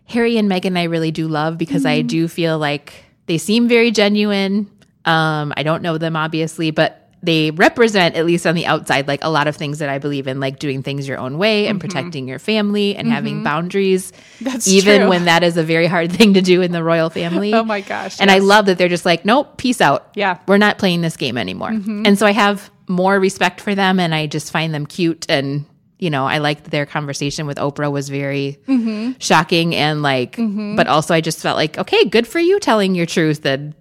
Harry and Meghan, I really do love because I do feel like they seem very genuine. Um, I don't know them, obviously, but they represent, at least on the outside, like a lot of things that I believe in, like doing things your own way and protecting your family and having boundaries, That's even true. when that is a very hard thing to do in the royal family. Oh my gosh. And I love that they're just like, nope, peace out. Yeah. Mm-hmm. We're not playing this game anymore. And so I have more respect for them and I just find them cute. And, you know, I like their conversation with Oprah was very Mm-hmm. shocking and like, but also I just felt like, okay, good for you telling your truth. And,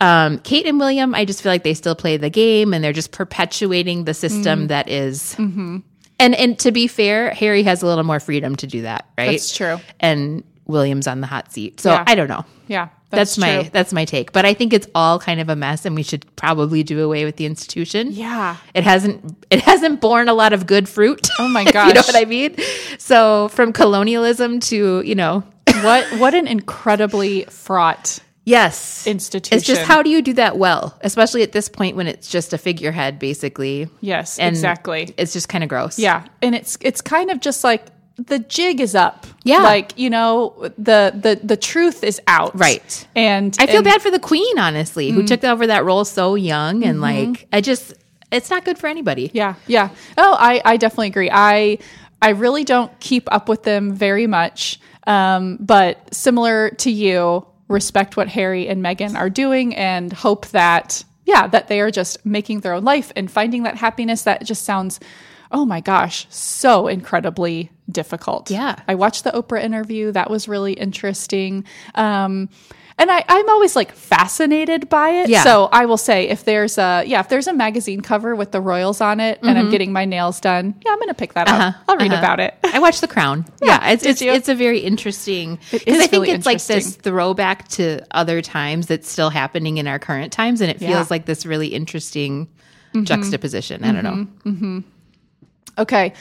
um, Kate and William, I just feel like they still play the game and they're just perpetuating the system Mm. that is- And and to be fair, Harry has a little more freedom to do that, right? That's true. And William's on the hot seat. So Yeah. I don't know. Yeah. That's, That's, my true. that's my take. But I think it's all kind of a mess and we should probably do away with the institution. Yeah. It hasn't it hasn't borne a lot of good fruit. Oh my gosh, you know what I mean? So from colonialism to, you know, What what an incredibly fraught yes. institution. It's just how do you do that well, especially at this point when it's just a figurehead basically. Yes, And exactly. It's just kind of gross. Yeah, and it's it's kind of just like the jig is up. Yeah. like you know the the the truth is out. Right. and I feel and- bad for the queen, honestly, who took over that role so young and like I just it's not good for anybody. Yeah, yeah. Oh, I, I definitely agree. I I really don't keep up with them very much. Um, but similar to you, respect what Harry and Meghan are doing and hope that yeah, that they are just making their own life and finding that happiness that just sounds oh my gosh, so incredibly difficult. Yeah. I watched the Oprah interview. That was really interesting. Um, and I, I'm always like fascinated by it. Yeah. So I will say if there's a yeah, if there's a magazine cover with the royals on it and I'm getting my nails done, yeah, I'm gonna pick that up. I'll read uh-huh. about it. I watched The Crown. Yeah, it's it's, it's a very interesting because I think really it's like this throwback to other times that's still happening in our current times, and it feels Yeah. Mm-hmm. like this really interesting juxtaposition. I don't know. Okay.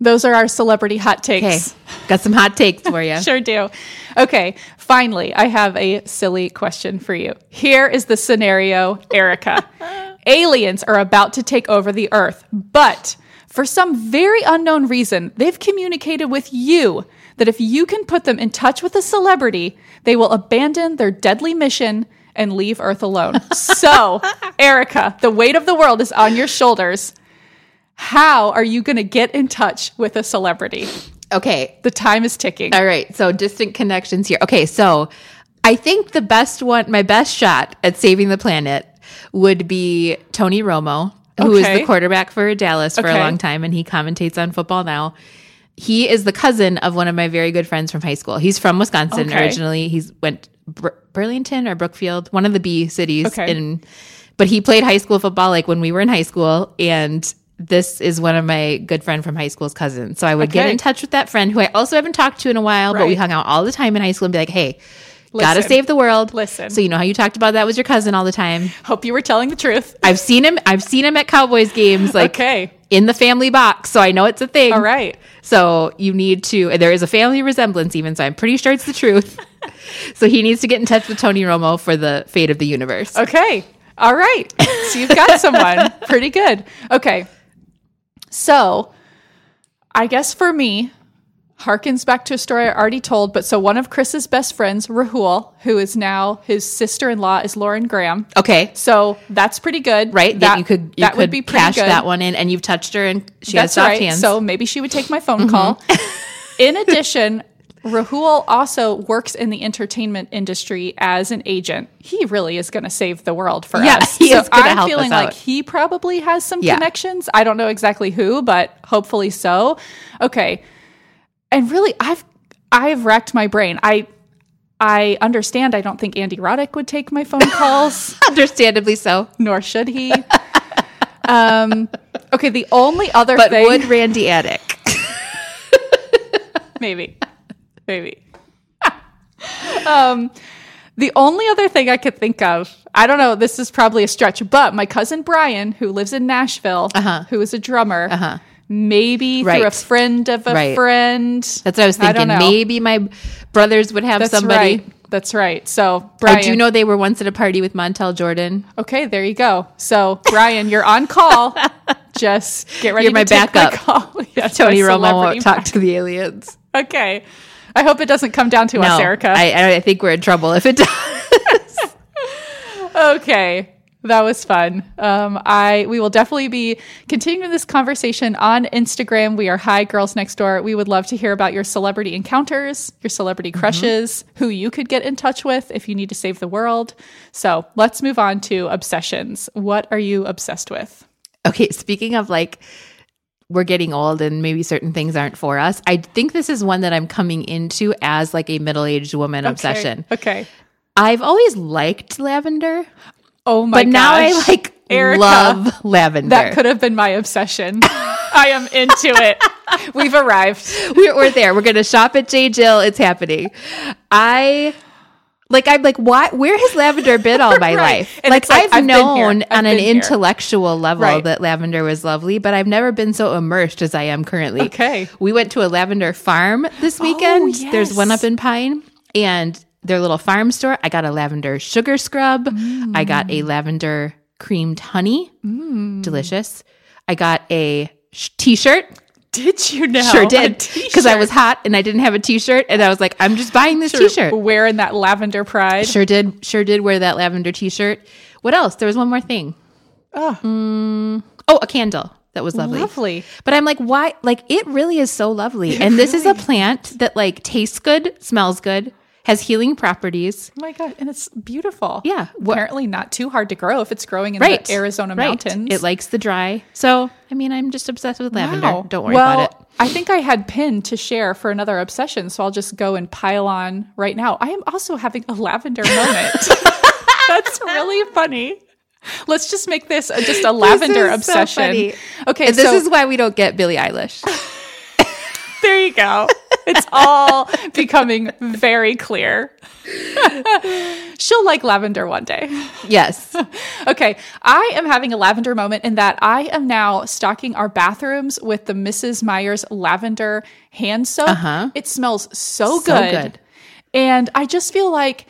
Those are our celebrity hot Okay, takes. got some hot takes for you. Sure do. Okay, finally, I have a silly question for you. Here is the scenario, Erica. Aliens are about to take over the Earth, but for some very unknown reason, they've communicated with you that if you can put them in touch with a celebrity, they will abandon their deadly mission and leave Earth alone. so, Erica, the weight of the world is on your shoulders. How are you going to get in touch with a celebrity? Okay, The time is ticking. All right, so distant connections here. Okay, so I think the best one, my best shot at saving the planet would be Tony Romo, who is Okay. the quarterback for Dallas for Okay. a long time, and he commentates on football now. He is the cousin of one of my very good friends from high school. He's from Wisconsin Okay. originally. He's went Bur- Burlington or Brookfield, one of the B cities. Okay. In, but he played high school football like when we were in high school, and this is one of my good friend from high school's cousins. So I would get in touch with that friend who I also haven't talked to in a while, but we hung out all the time in high school and be like, hey, gotta save the world. Listen. So you know how you talked about that was your cousin all the time. Hope you were telling the truth. I've seen him. I've seen him at Cowboys games, like okay. in the family box. So I know it's a thing. All right. So you need to. There is a family resemblance, even. So I'm pretty sure it's the truth. so he needs to get in touch with Tony Romo for the fate of the universe. Okay. All right. So you've got someone pretty good. Okay. So I guess for me, harkens back to a story I already told. But so one of Chris's best friends, Rahul, who is now his sister in law, is Lauren Graham. Okay. So that's pretty good. Right. That you could you that could would be pretty cash good. that one in, and you've touched her, and she That's has soft right. hands. Mm-hmm. So maybe she would take my phone call. In addition, Rahul also works in the entertainment industry as an agent. He really is going to save the world for Yeah, us. he so is I'm help feeling like he probably has some Yeah. connections. I don't know exactly who, but hopefully so. Okay. And really I've I've racked my brain. I I understand I don't think Andy Roddick would take my phone calls understandably so. nor should he. um, okay, the only other But thing, would Randy Attic? maybe, maybe. um, the only other thing I could think of, I don't know, this is probably a stretch, but my cousin Brian, who lives in Nashville, Uh-huh. who is a drummer, Uh-huh. maybe through a friend of a Right. friend. That's what I was I thinking. know. Maybe my brothers would have That's somebody. right. That's right. So, Brian. I do know they were once at a party with Montel Jordan. Okay, there you go. So, Brian, you're on call. Just get ready You're my backup. call. Yes, Tony my Romo won't talk to the aliens. Okay. I hope it doesn't come down to us, Erica. I, I think we're in trouble if it does. okay. That was fun. Um, I we will definitely be continuing this conversation on Instagram. We are Hi Girls Next Door. We would love to hear about your celebrity encounters, your celebrity Mm-hmm. crushes, who you could get in touch with if you need to save the world. So let's move on to obsessions. What are you obsessed with? Okay, speaking of like we're getting old and maybe certain things aren't for us. I think this is one that I'm coming into as like a middle-aged woman obsession. Okay. I've always liked lavender, Oh my god. but now I like Erica, love lavender. That could have been my obsession. I am into it. We've arrived. we're, we're there. We're gonna shop at J Jill. It's happening. I like. I'm like, why? Where has lavender been all my Right. life? And Like, like, I've, I've known I've on an here. intellectual level Right. that lavender was lovely, but I've never been so immersed as I am currently. Okay. We went to a lavender farm this oh, weekend. There's one up in Pine, and their little farm store. I got a lavender sugar scrub. I got a mm. lavender creamed honey. Mm. Delicious. I got a sh- t-shirt. Did you know? Sure did. Because I was hot and I didn't have a t-shirt. And I was like, I'm just buying this t-shirt. wearing that lavender pride. Sure did. Sure did wear that lavender t-shirt. What else? There was one more thing. Mm, oh, a candle. That was lovely. Lovely. But I'm like, why? Like, it really is so lovely. and this is a plant that like tastes good, smells good, has healing properties. Oh my god, and it's beautiful. Yeah. What- apparently not too hard to grow if it's growing in Right. the Arizona Right. mountains. It likes the dry. So, I mean, I'm just obsessed with lavender. Wow. Don't worry well, about it. I think I had pinned to share for another obsession, so I'll just go and pile on right now. I am also having a lavender moment. That's really funny. Let's just make this a, just a lavender so obsession. funny. okay, And this so is why we don't get Billie Eilish. there you go. It's all becoming very clear. She'll like lavender one day. yes. Okay, I am having a lavender moment in that I am now stocking our bathrooms with the Mrs. Meyer's lavender hand soap. Uh-huh. It smells so, So good. good. And I just feel like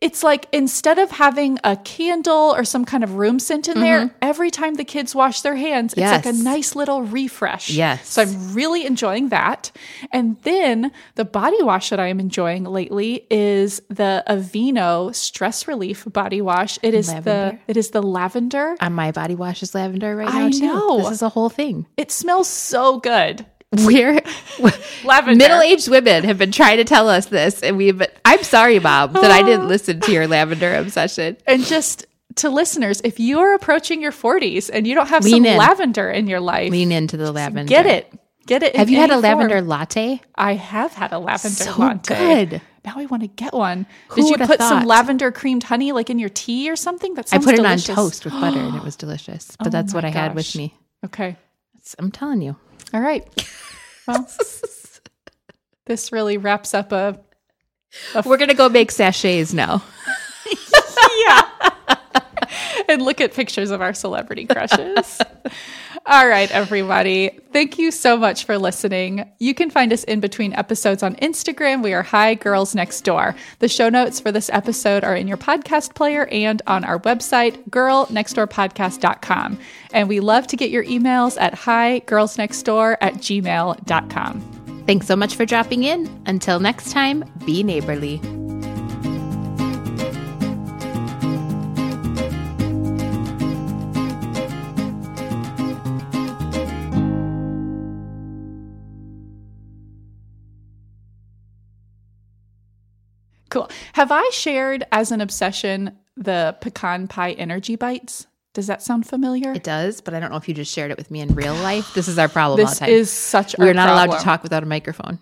it's like instead of having a candle or some kind of room scent in there, every time the kids wash their hands, it's like a Mm-hmm. Nice little refresh. Yes. So I'm really enjoying that. And then the body wash that I am enjoying lately is the Aveeno Stress Relief body wash. It is Lavender? the it is the lavender. On my body wash is lavender right I now, too. know. This is a whole thing. It smells so good. We're Lavender. middle-aged women have been trying to tell us this, and we've. Been, I'm sorry, Mom, that I didn't oh. listen to your lavender obsession. And just to listeners, if you're approaching your 40s and you don't have Lean some in. lavender in your life, Lean into the lavender. get it. Get it. Have you had a lavender latte? I have had a lavender So latte. good. Now I want to get one. Who Did you put some lavender creamed honey like in your tea or something? That I put it delicious. on toast with butter, and it was delicious. But oh that's what I had with me. Okay. I'm telling you. All right. Well, this really wraps up a We're gonna go make sachets now. Yeah. and look at pictures of our celebrity crushes. All right, everybody. Thank you so much for listening. You can find us in between episodes on Instagram. We are Hi Girls Next Door. The show notes for this episode are in your podcast player and on our website, girlnextdoorpodcast.com. And we love to get your emails at higirlsnextdoor at gmail.com. Thanks so much for dropping in. Until next time, be neighborly. Have I shared as an obsession the pecan pie energy bites? Does that sound familiar? It does, but I don't know if you just shared it with me in real life. This is our problem all this the time. is such a We're not allowed to talk without a microphone.